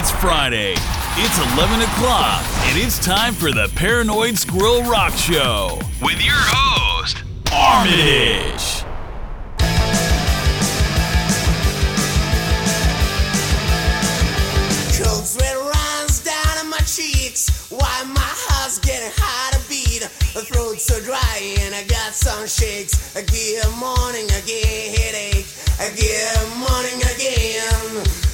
It's Friday. It's 11 o'clock, and it's time for the Paranoid Squirrel Rock Show with your host, Armitage. Cold sweat runs down my cheeks while my heart's getting hard to beat. The throat's so dry and I got some shakes. I get morning again, headache. I get morning again.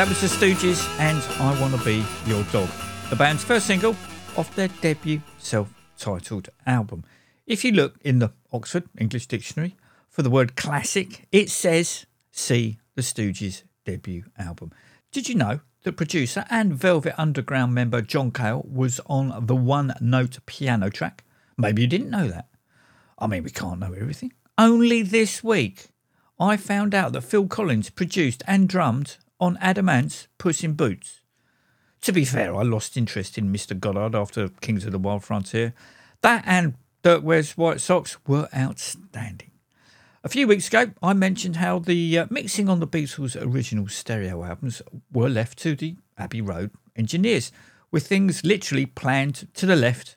That was the Stooges and I Wanna Be Your Dog, the band's first single off their debut self titled album. If you look in the Oxford English Dictionary for the word classic, it says see the Stooges debut album. Did you know that producer and Velvet Underground member John Cale was on the one note piano track? Maybe you didn't know that. I mean, we can't know everything. Only this week, I found out that Phil Collins produced and drummed on Adam Ant's Puss in Boots. To be fair, I lost interest in Mr. Goddard after Kings of the Wild Frontier. That and Dirk Wears White Socks were outstanding. A few weeks ago, I mentioned how the uh, mixing on the Beatles' original stereo albums were left to the Abbey Road engineers, with things literally planned to the left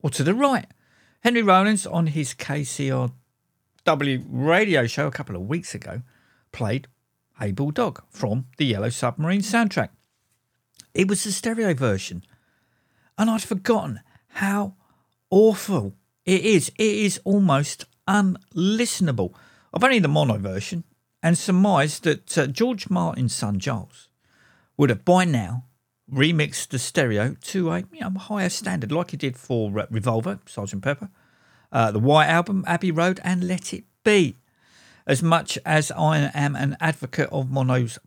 or to the right. Henry Rollins, on his KCRW radio show a couple of weeks ago, played Hey Bulldog from the Yellow Submarine soundtrack. It was the stereo version, and I'd forgotten how awful it is. It is almost unlistenable. I've only the mono version and surmised that uh, George Martin's son Giles would have by now remixed the stereo to a you know, higher standard, like he did for uh, Revolver, Sergeant Pepper, uh, the White Album, Abbey Road, and Let It Be. As much as I am an advocate of mono's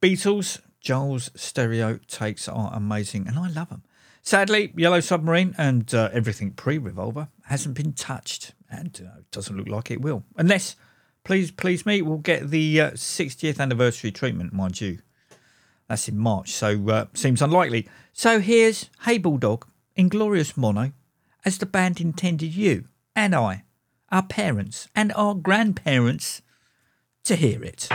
Beatles, Giles' stereo takes are amazing, and I love them. Sadly, Yellow Submarine and uh, everything pre Revolver hasn't been touched, and uh, doesn't look like it will. Unless, please, please me, we'll get the uh, 60th anniversary treatment, mind you. That's in March, so uh, seems unlikely. So here's Hey Bulldog, Inglorious Mono, as the band intended you and I, our parents and our grandparents, to hear it.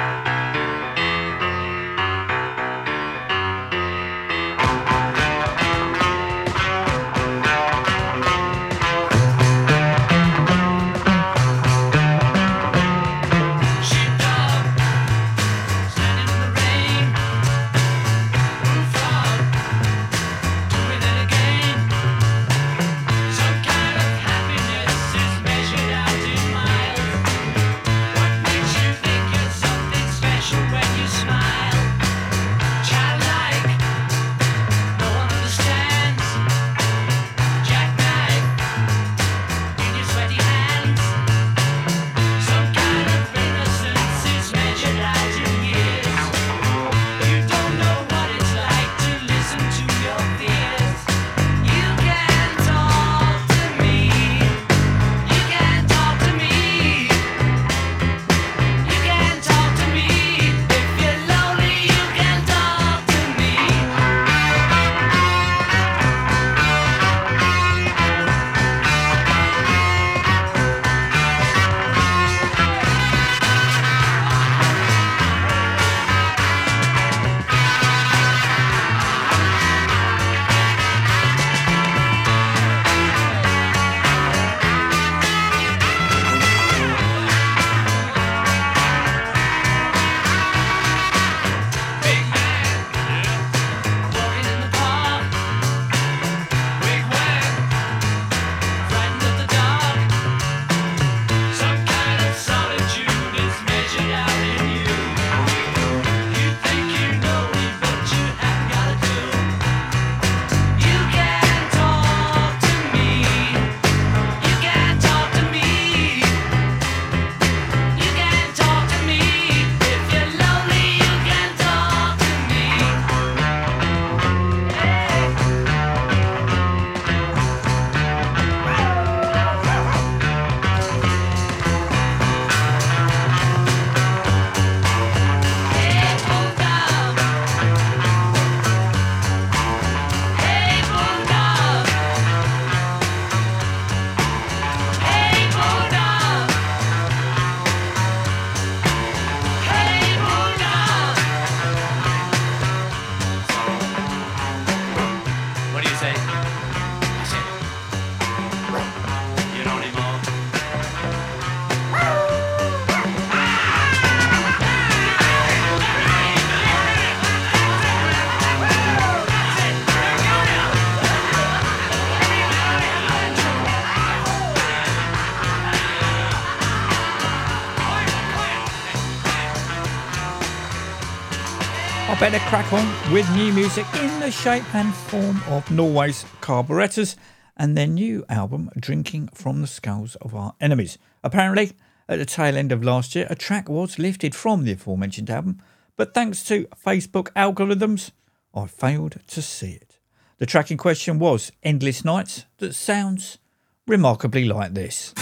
Better crack on with new music in the shape and form of Norway's Carburetors and their new album, Drinking from the Skulls of Our Enemies. Apparently, at the tail end of last year, a track was lifted from the aforementioned album, but thanks to Facebook algorithms, I failed to see it. The track in question was Endless Nights, that sounds remarkably like this.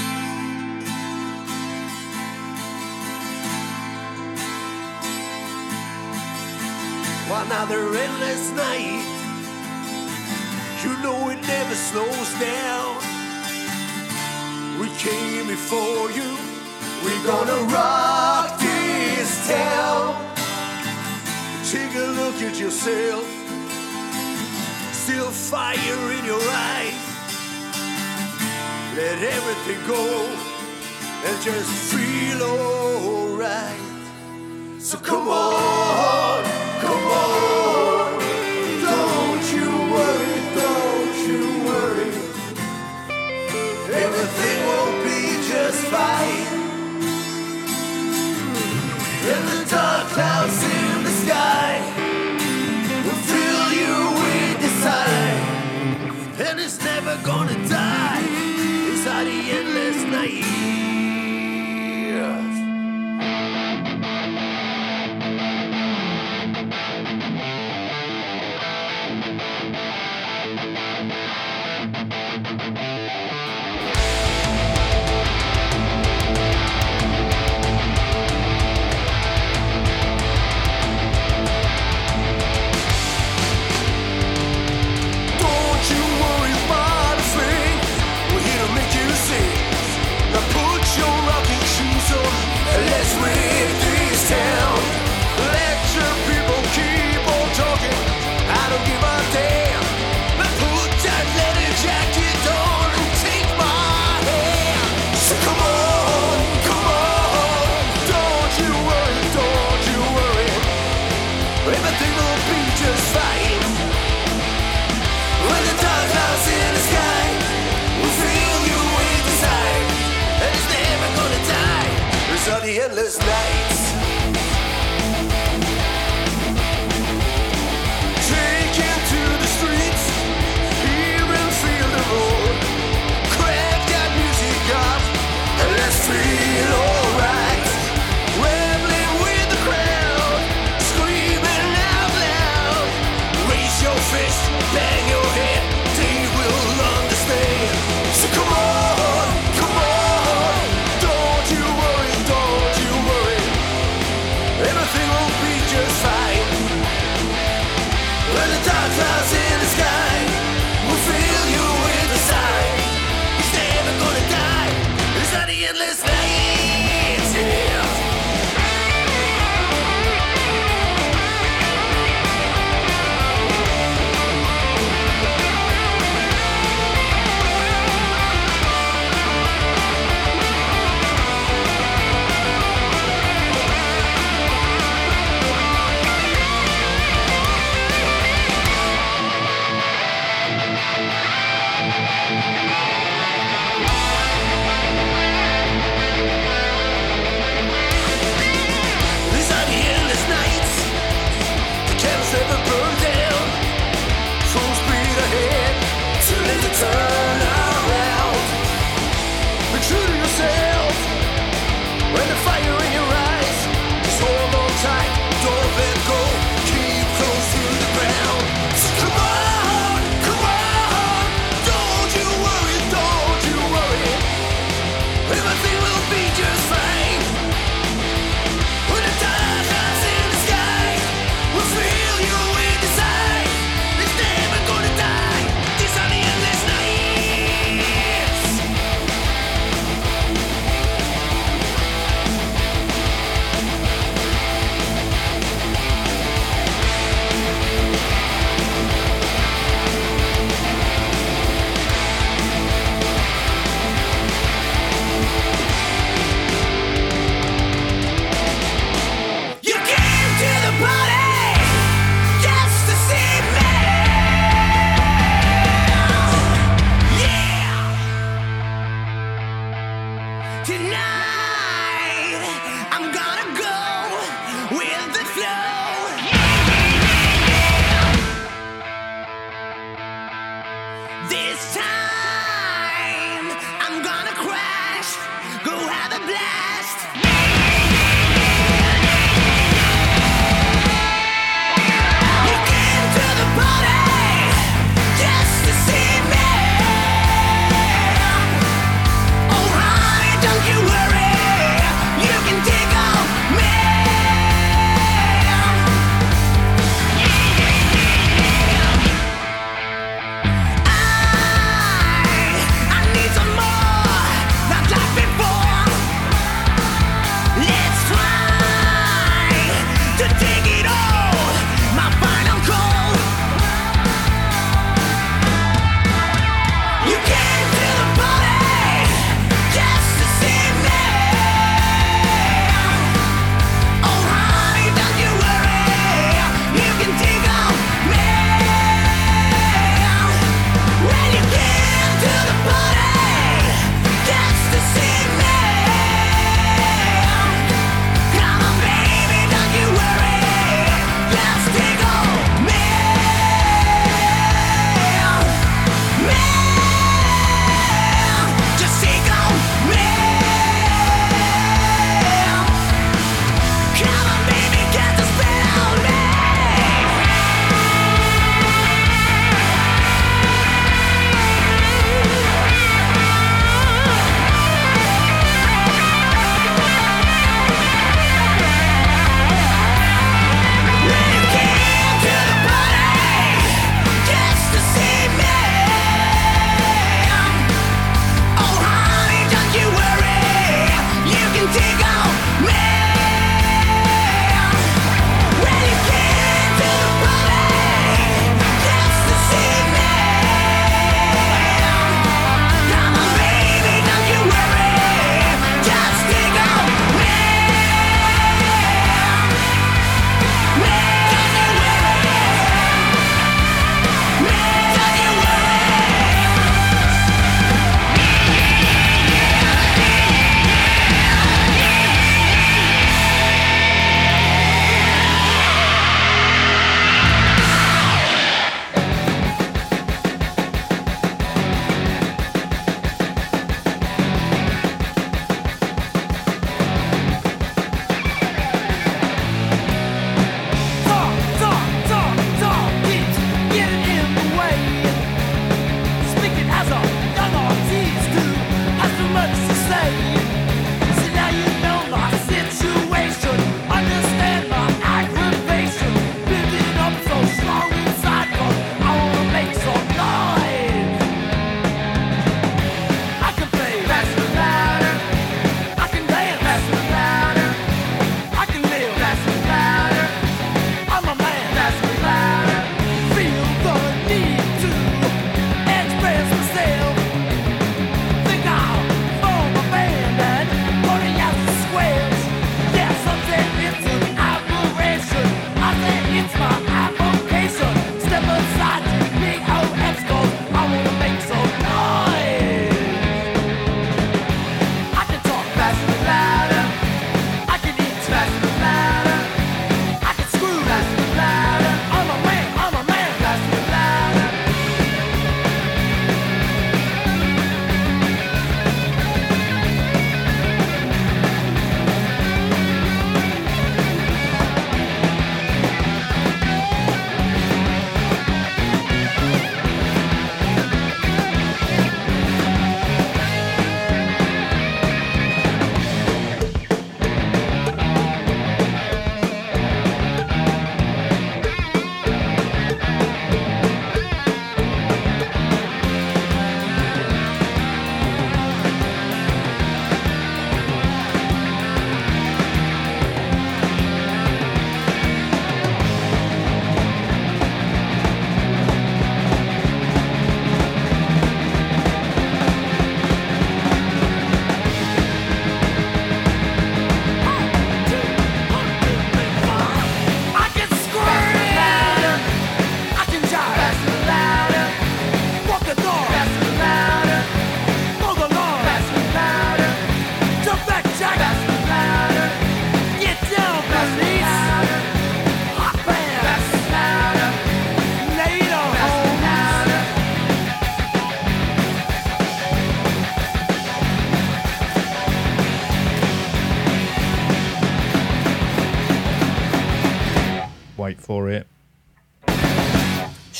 another endless night. You know it never slows down. We came before you. We're gonna rock this town. Take a look at yourself. Still fire in your eyes. Let everything go and just feel alright. So come on. Oh. sleepless night.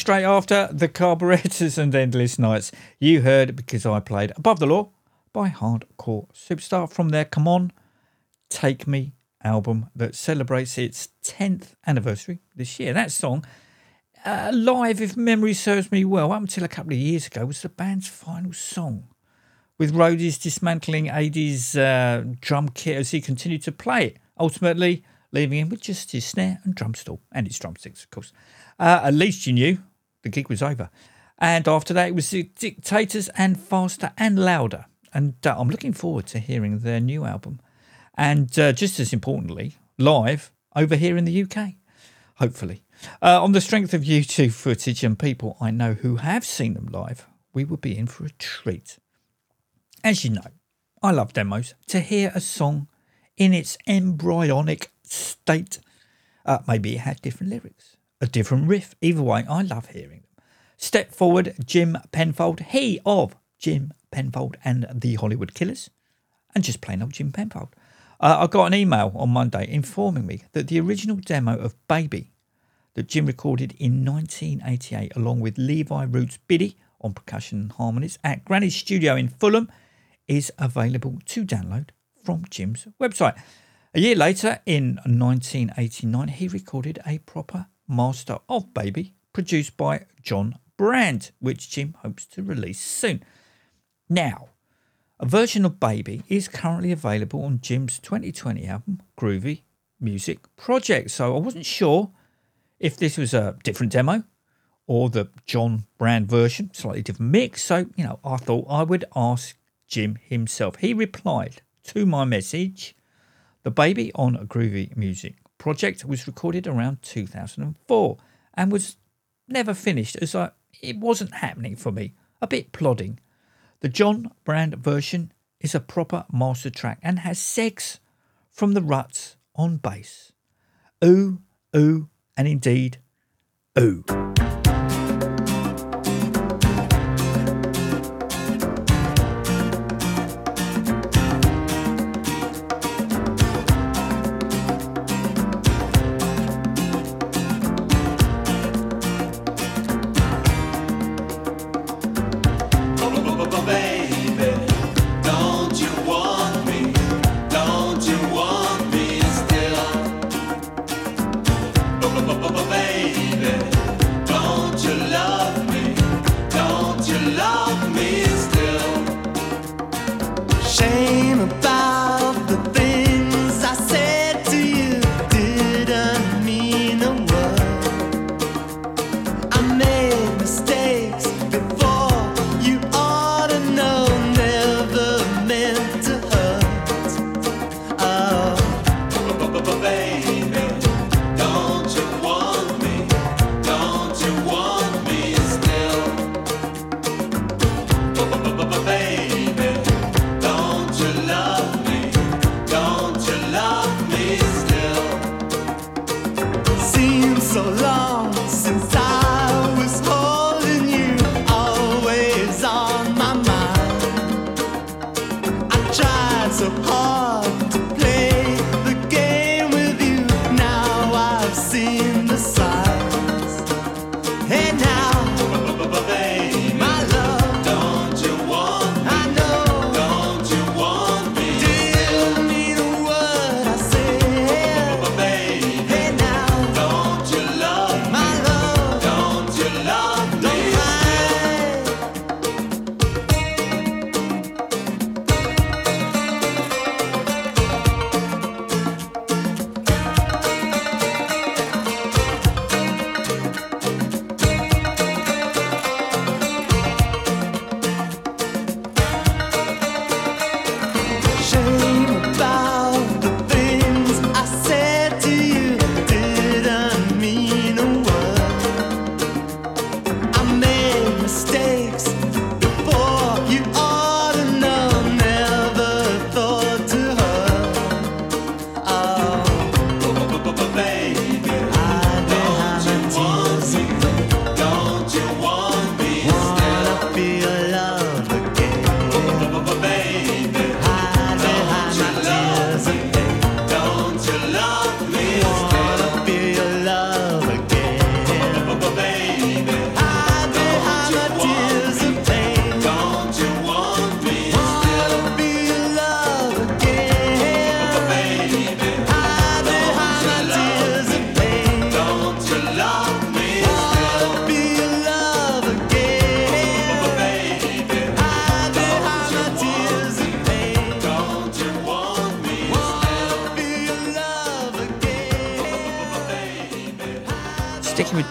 Straight after the Carburetors and Endless Nights, you heard because I played Above the Law by Hardcore Superstar from their Come On, Take Me album that celebrates its 10th anniversary this year. That song, uh, live, if memory serves me well, up until a couple of years ago, was the band's final song. With Rhodes dismantling Adde's uh, drum kit as he continued to play it, ultimately leaving him with just his snare and drum stool and his drumsticks, of course. Uh, at least you knew the gig was over. And after that, it was the Dictators and Faster and Louder. And uh, I'm looking forward to hearing their new album. And uh, just as importantly, live over here in the UK, hopefully. Uh, on the strength of YouTube footage and people I know who have seen them live, we will be in for a treat. As you know, I love demos. To hear a song in its embryonic state, uh, maybe it had different lyrics a different riff. Either way, I love hearing them. Step forward, Jim Penfold, he of Jim Penfold and the Hollywood Killers, and just plain old Jim Penfold. Uh, I got an email on Monday informing me that the original demo of Baby that Jim recorded in 1988 along with Levi Roots Biddy on percussion and harmonies at Granny's Studio in Fulham is available to download from Jim's website. A year later, in 1989, he recorded a proper master of Baby, produced by John Brand, which Jim hopes to release soon. Now, a version of Baby is currently available on Jim's 2020 album, Groovy Music Project. So I wasn't sure if this was a different demo or the John Brand version, slightly different mix. So, you know, I thought I would ask Jim himself. He replied to my message The Baby on Groovy Music project was recorded around 2004 and was never finished as I, it wasn't happening for me, a bit plodding. The John Brand version is a proper master track and has Segs from the ruts on bass. Ooh, ooh, and indeed, ooh.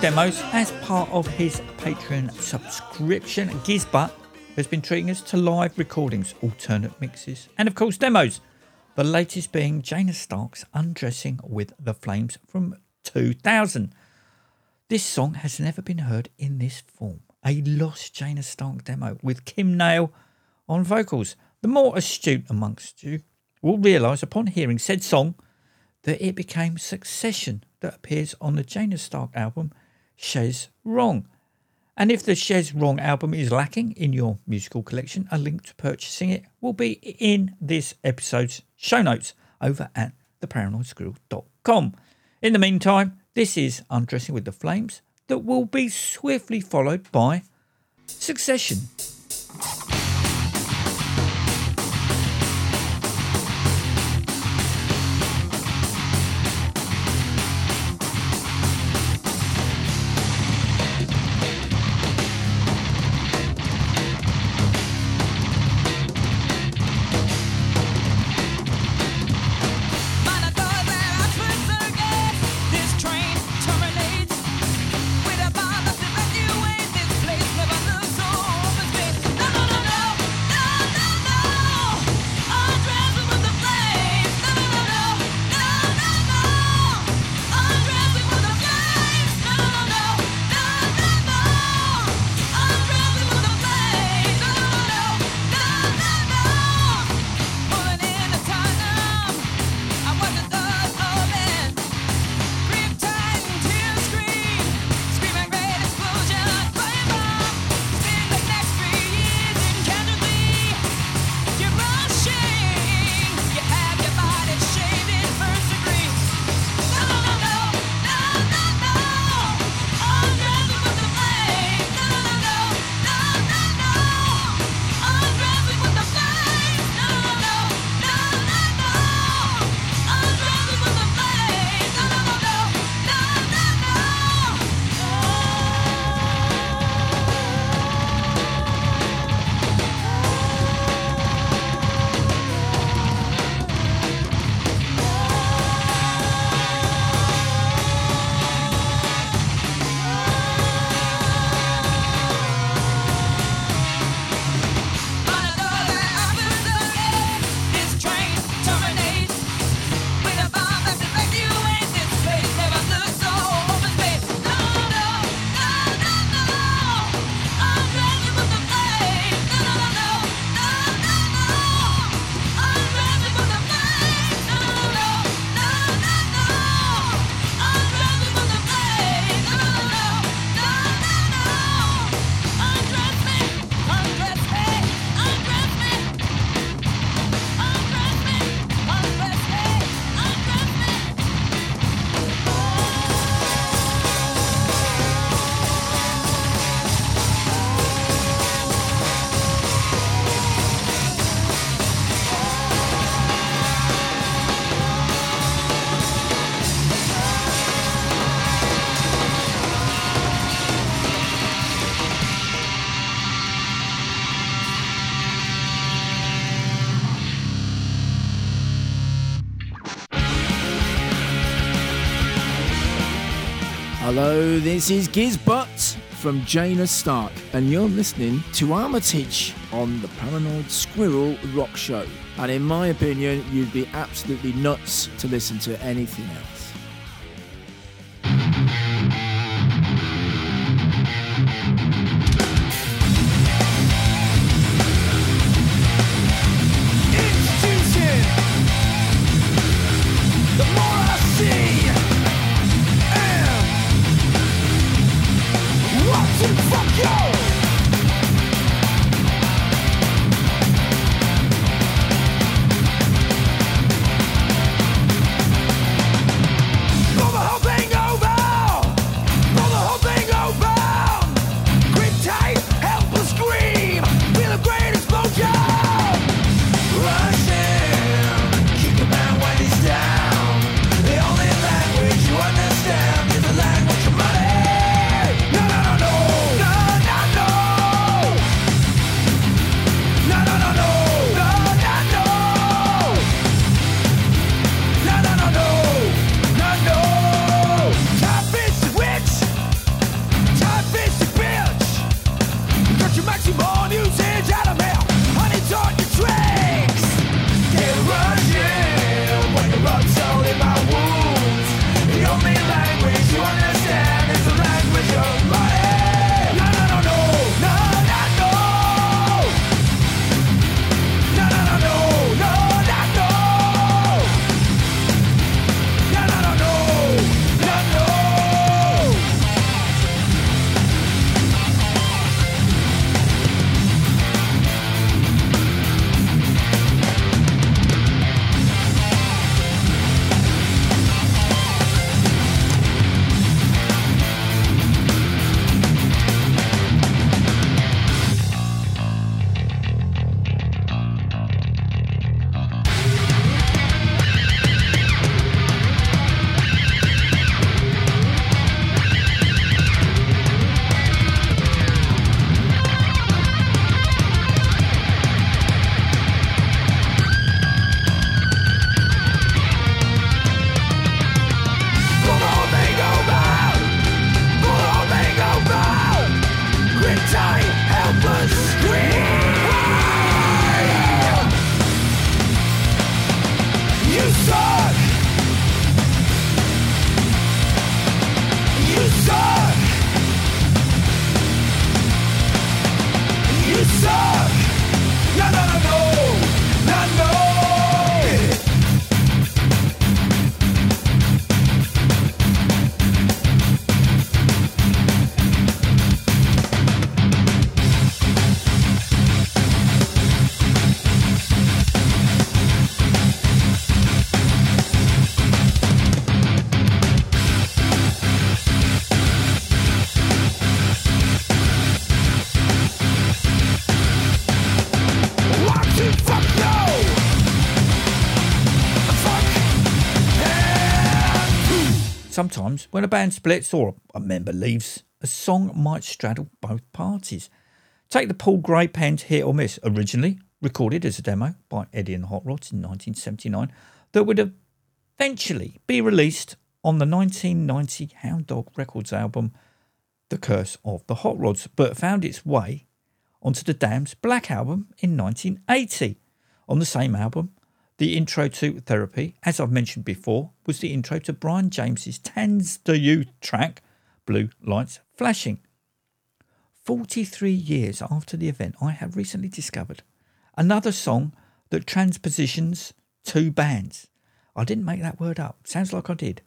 Demos, as part of his Patreon subscription, Gizz Butt has been treating us to live recordings, alternate mixes, and of course demos. The latest being Janus Stark's Undressing with the Flames from 2000. This song has never been heard in this form. A lost Janus Stark demo with Kim Nail on vocals. The more astute amongst you will realise upon hearing said song that it became Succession that appears on the Janus Stark album Chez Wrong. And if the Chez Wrong album is lacking in your musical collection, a link to purchasing it will be in this episode's show notes over at theparanoidsquirrel.com. In the meantime, this is Undressing with the Flames that will be swiftly followed by Succession. This is Gizz Butt from Janus Stark, and you're listening to Armitage on the Paranoid Squirrel Rock Show. And in my opinion, you'd be absolutely nuts to listen to anything else. Sometimes, when a band splits or a member leaves, a song might straddle both parties. Take the Paul Gray Penn's Hit or Miss, originally recorded as a demo by Eddie and the Hot Rods in 1979, that would eventually be released on the 1990 Hound Dog Records album, The Curse of the Hot Rods, but found its way onto the Damned's Black Album in 1980. On the same album, the intro to Therapy, as I've mentioned before, was the intro to Brian James's Tanz Der Youth track, Blue Lights Flashing. 43 years after the event, I have recently discovered another song that transpositions two bands. I didn't make that word up. Sounds like I did.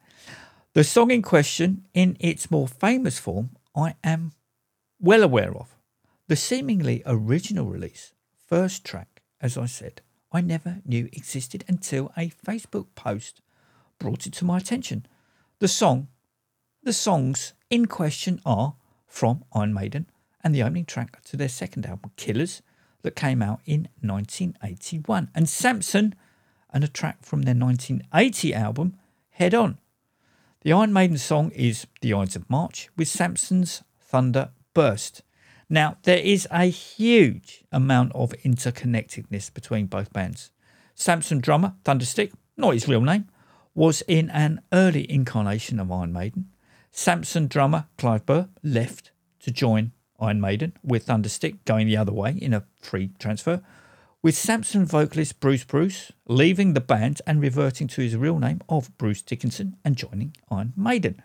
The song in question, in its more famous form, I am well aware of. The seemingly original release, first track, as I said, I never knew existed until a Facebook post brought it to my attention. The song, the songs in question are from Iron Maiden and the opening track to their second album, Killers, that came out in 1981, and Samson and a track from their 1980 album, Head On. The Iron Maiden song is The Ides of March with Samson's Thunder Burst. Now, there is a huge amount of interconnectedness between both bands. Samson drummer, Thunderstick, not his real name, was in an early incarnation of Iron Maiden. Samson drummer Clive Burr left to join Iron Maiden, with Thunderstick going the other way in a free transfer, with Samson vocalist Bruce Bruce leaving the band and reverting to his real name of Bruce Dickinson and joining Iron Maiden.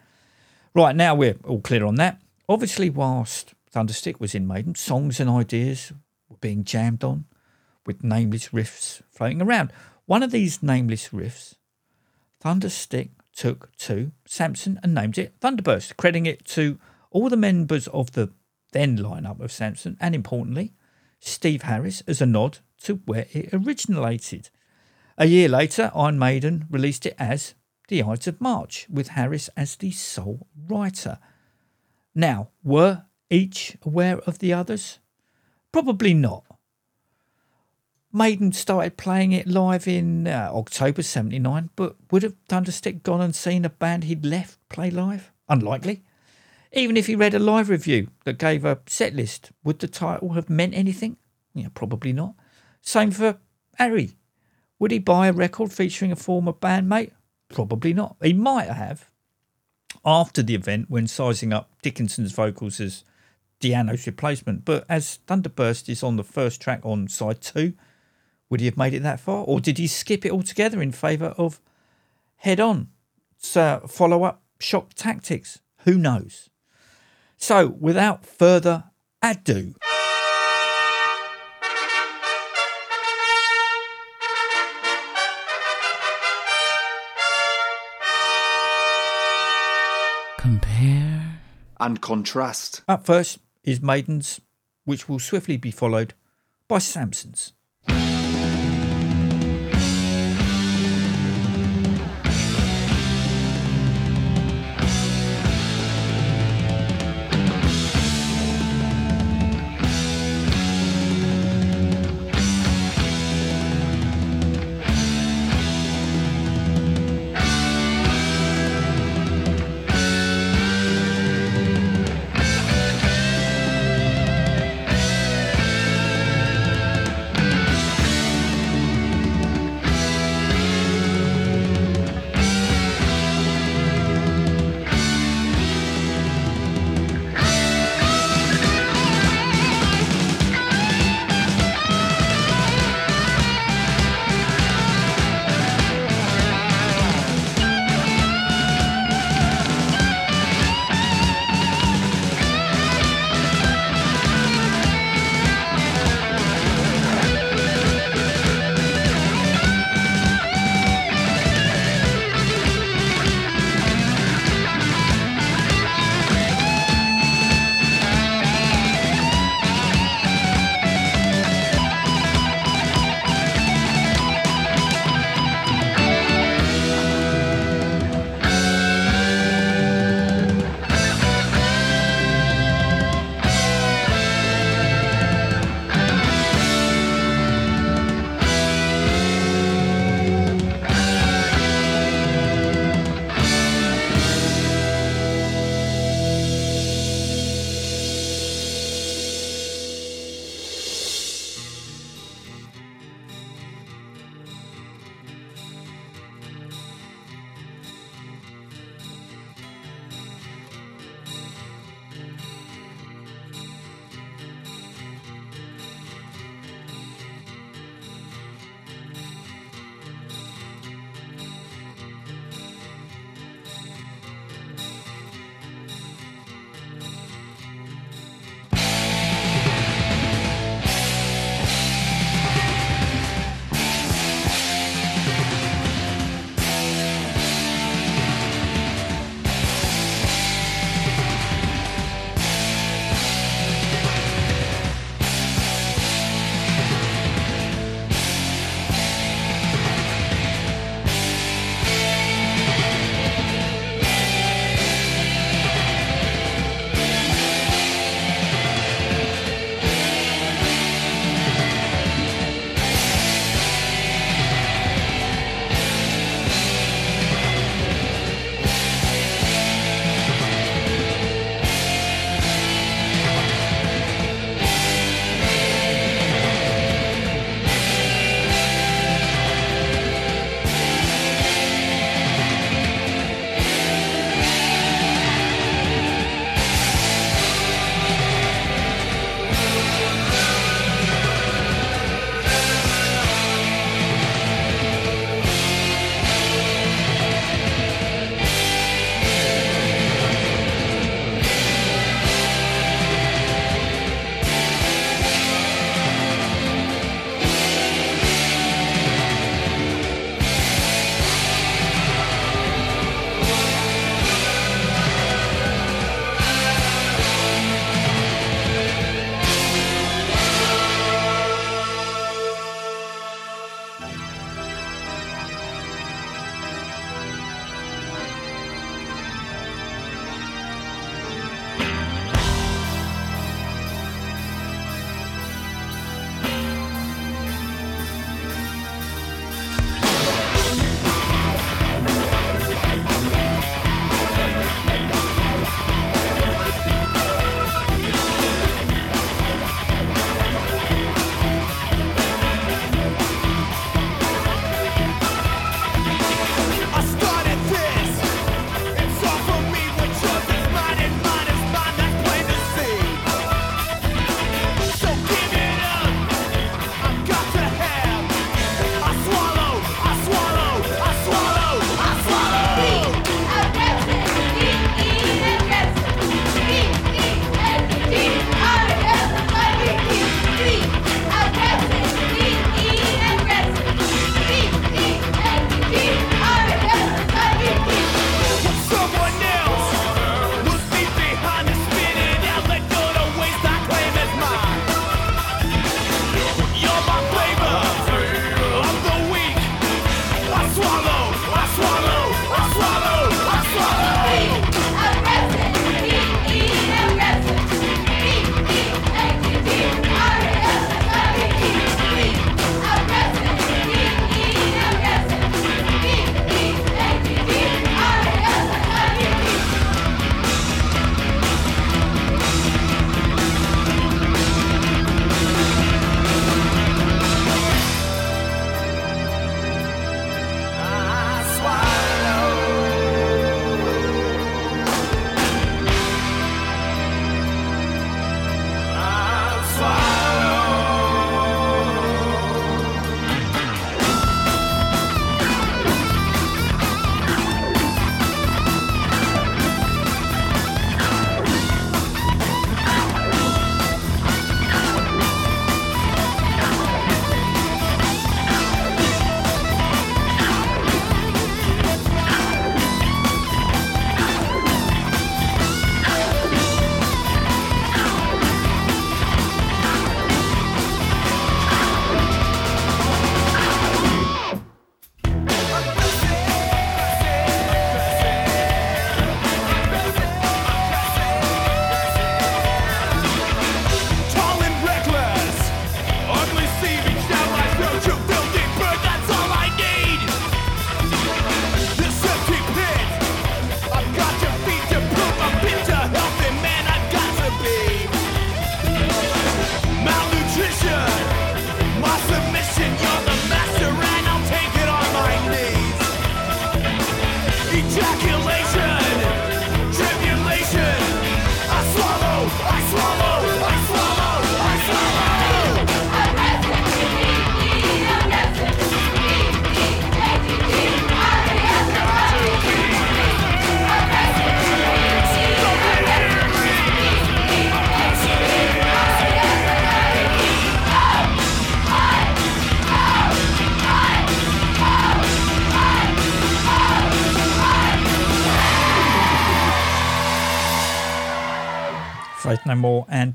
Right now, we're all clear on that. Obviously, whilst Thunderstick was in Maiden, songs and ideas were being jammed on with nameless riffs floating around. One of these nameless riffs, Thunderstick took to Samson and named it Thunderburst, crediting it to all the members of the then lineup of Samson and importantly, Steve Harris as a nod to where it originated. A year later, Iron Maiden released it as The Ides of March, with Harris as the sole writer. Now, were each aware of the others? Probably not. Maiden started playing it live in uh, October 79, but would have Thunderstick gone and seen a band he'd left play live? Unlikely. Even if he read a live review that gave a set list, would the title have meant anything? Yeah, probably not. Same for Harry. Would he buy a record featuring a former bandmate? Probably not. He might have after the event when sizing up Dickinson's vocals as Di'Anno's replacement, but as Thunderburst is on the first track on side two, would he have made it that far? Or did he skip it altogether in favour of Head On? So follow up shock tactics? Who knows? So without further ado, Compare. And contrast. up first is Maiden's, which will swiftly be followed by Samson's.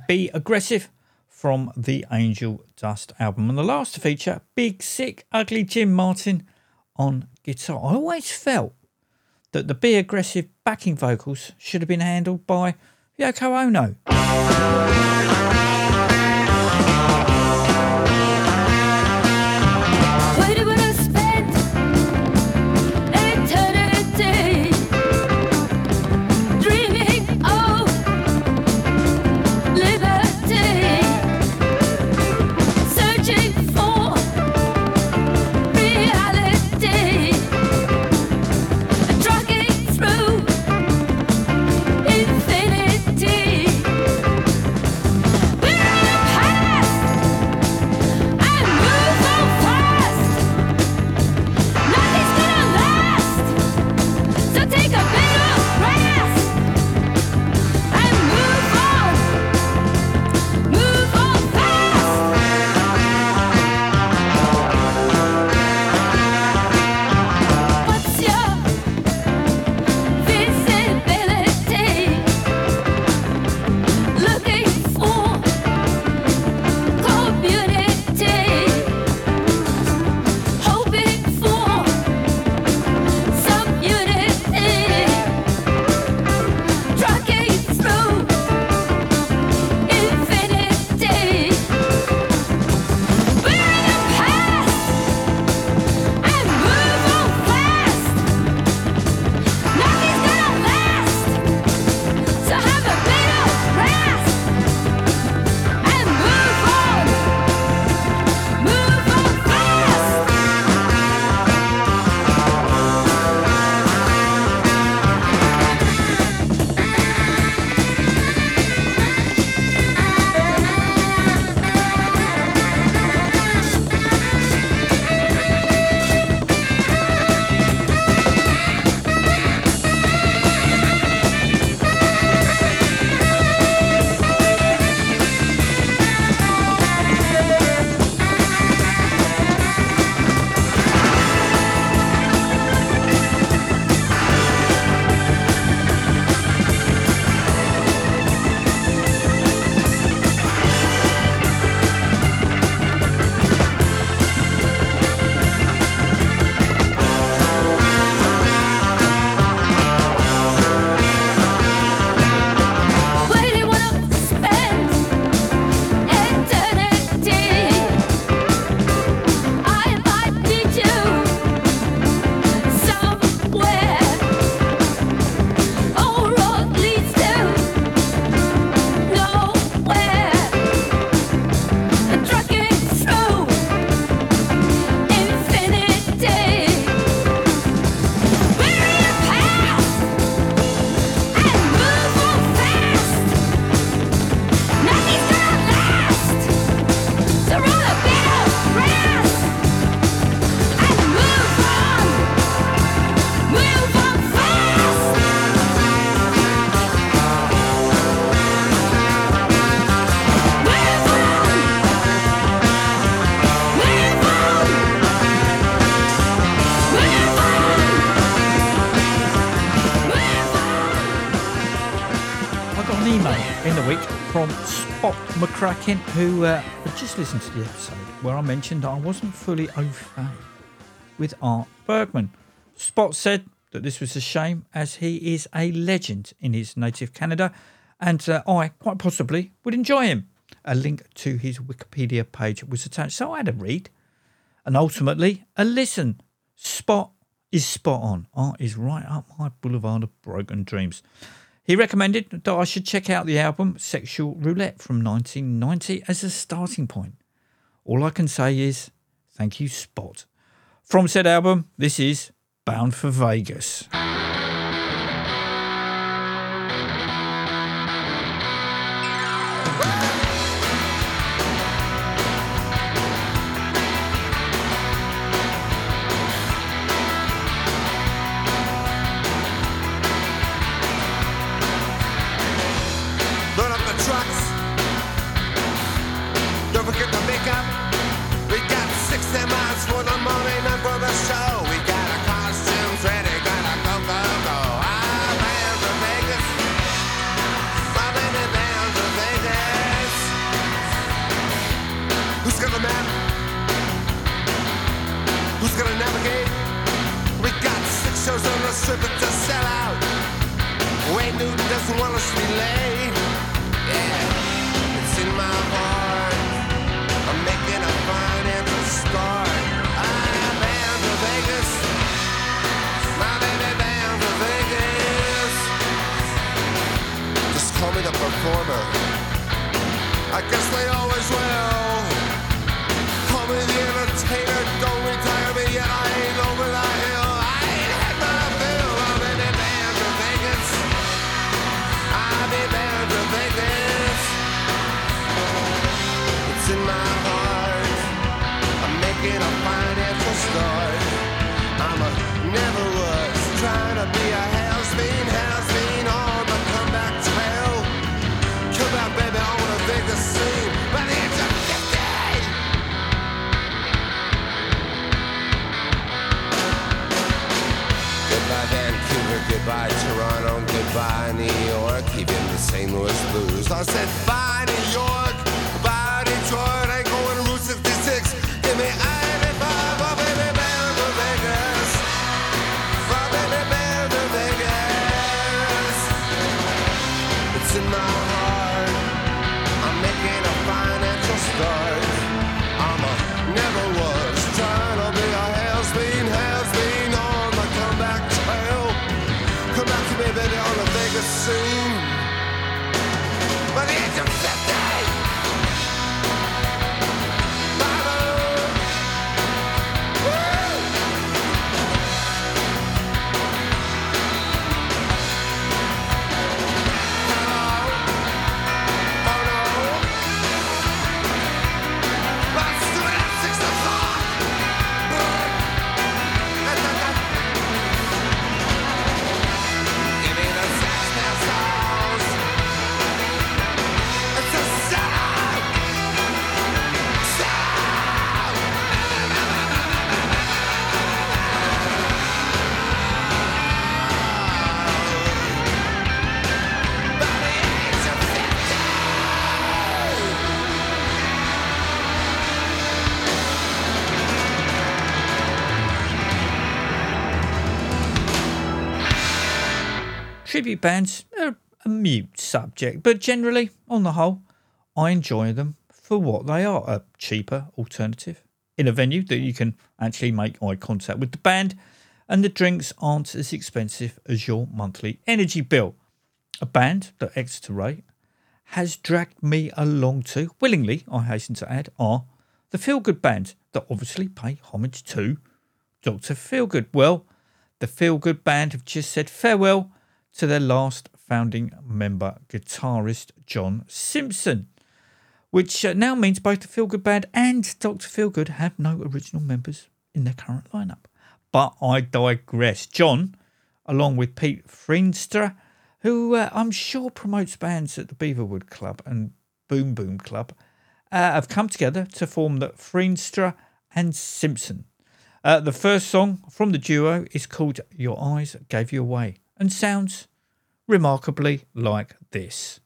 Be Aggressive from the Angel Dust album. And the last feature, Big Sick Ugly Jim Martin on guitar. I always felt that the Be Aggressive backing vocals should have been handled by Yoko Ono. McCracken who uh, just listened to the episode where I mentioned I wasn't fully au fait with Art Bergmann. Spot said that this was a shame as he is a legend in his native Canada and uh, I quite possibly would enjoy him. A link to his Wikipedia page was attached, so I had a read and ultimately a listen. Spot is spot on. Art is right up my boulevard of broken dreams. He recommended that I should check out the album Sexual Roulette from 1990 as a starting point. All I can say is thank you, Spot. From said album, this is Bound for Vegas. St. Louis Blues. I said, bye, New Tribute bands are a mute subject, but generally, on the whole, I enjoy them for what they are a cheaper alternative in a venue that you can actually make eye contact with the band, and the drinks aren't as expensive as your monthly energy bill. A band that Exeter rate has dragged me along to, willingly, I hasten to add, are the Feel Good Band that obviously pay homage to Dr. Feelgood. Well, the Feel Good Band have just said farewell to their last founding member, guitarist John Simpson, which uh, now means both the Feel Good Band and Dr. Feelgood have no original members in their current lineup. But I digress. John, along with Pete Feenstra, who uh, I'm sure promotes bands at the Beaverwood Club and Boom Boom Club, uh, have come together to form the Feenstra and Simpson. Uh, the first song from the duo is called Your Eyes Gave You Away and sounds remarkably like this.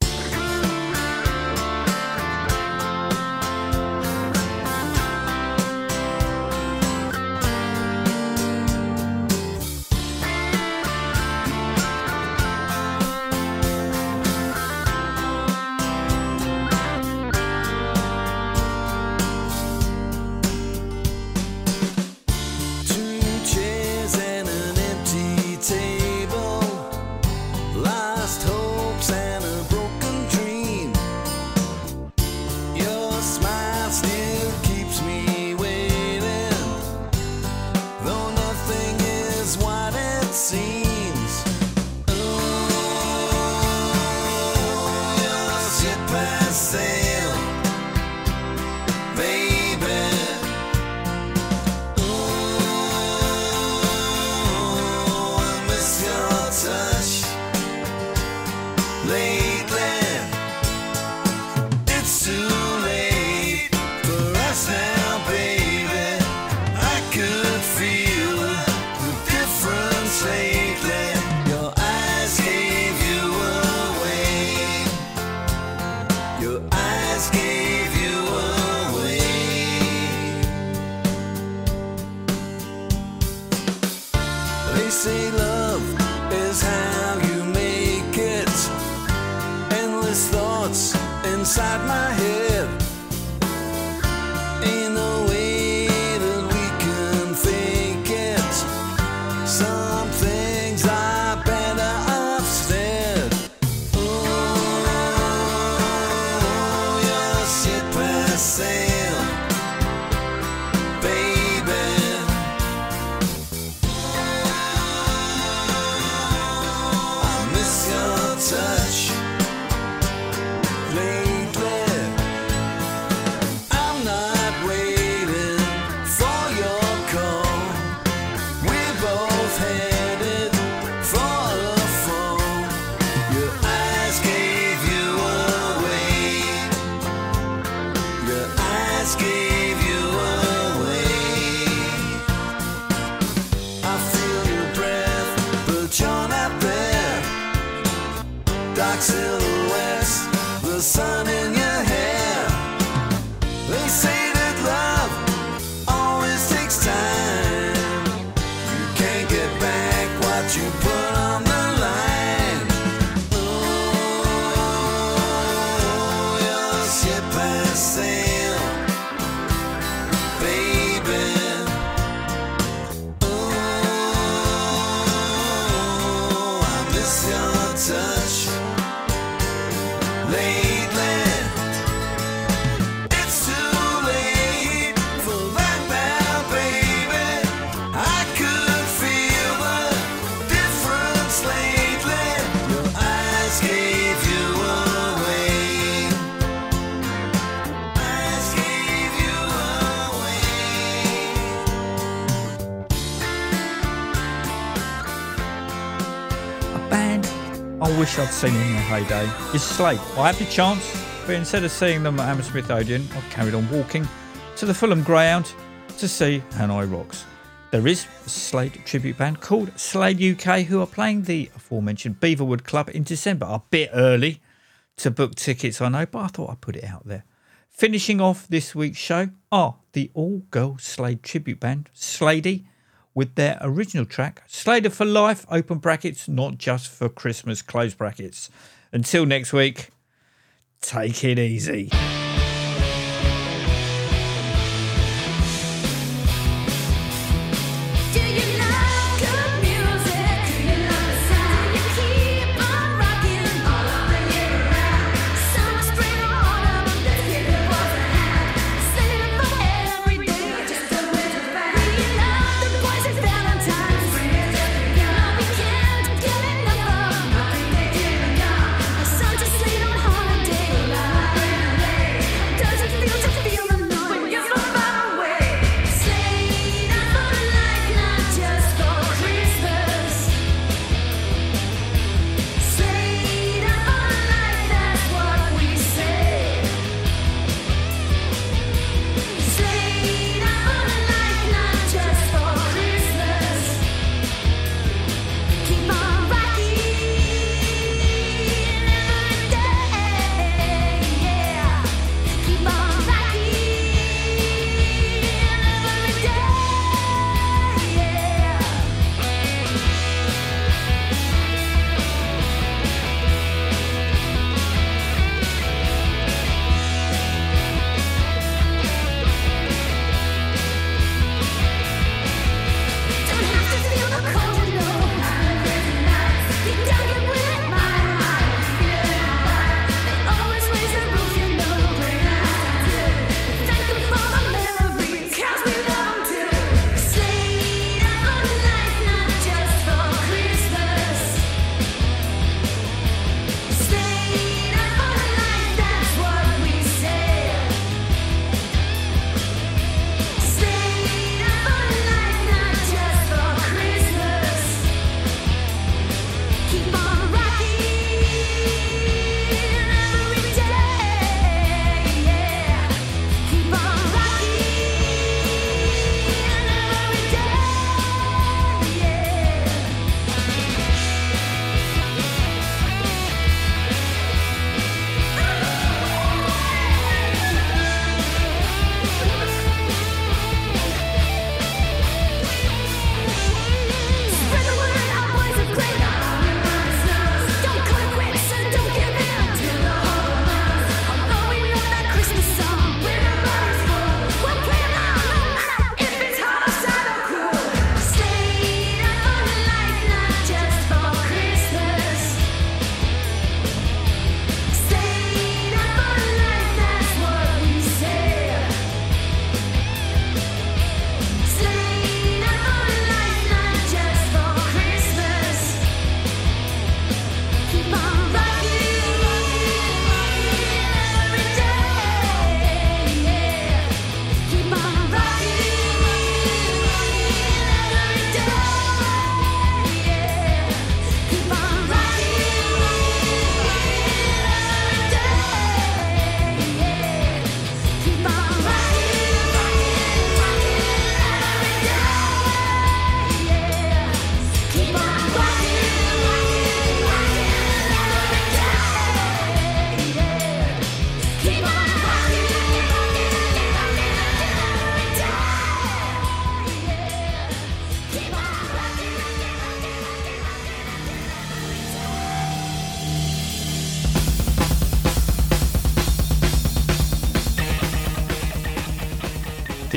I'd seen in their heyday is Slade. I had the chance, but instead of seeing them at Hammersmith Odeon, I carried on walking to the Fulham Greyhound to see Hanoi Rocks. There is a Slade tribute band called Slade UK who are playing the aforementioned Beaverwood Club in December. A bit early to book tickets, I know, but I thought I'd put it out there. Finishing off this week's show are the all girl Slade tribute band, Slady, with their original track, Slade Are for Life, open brackets, not just for Christmas, close brackets. Until next week, take it easy.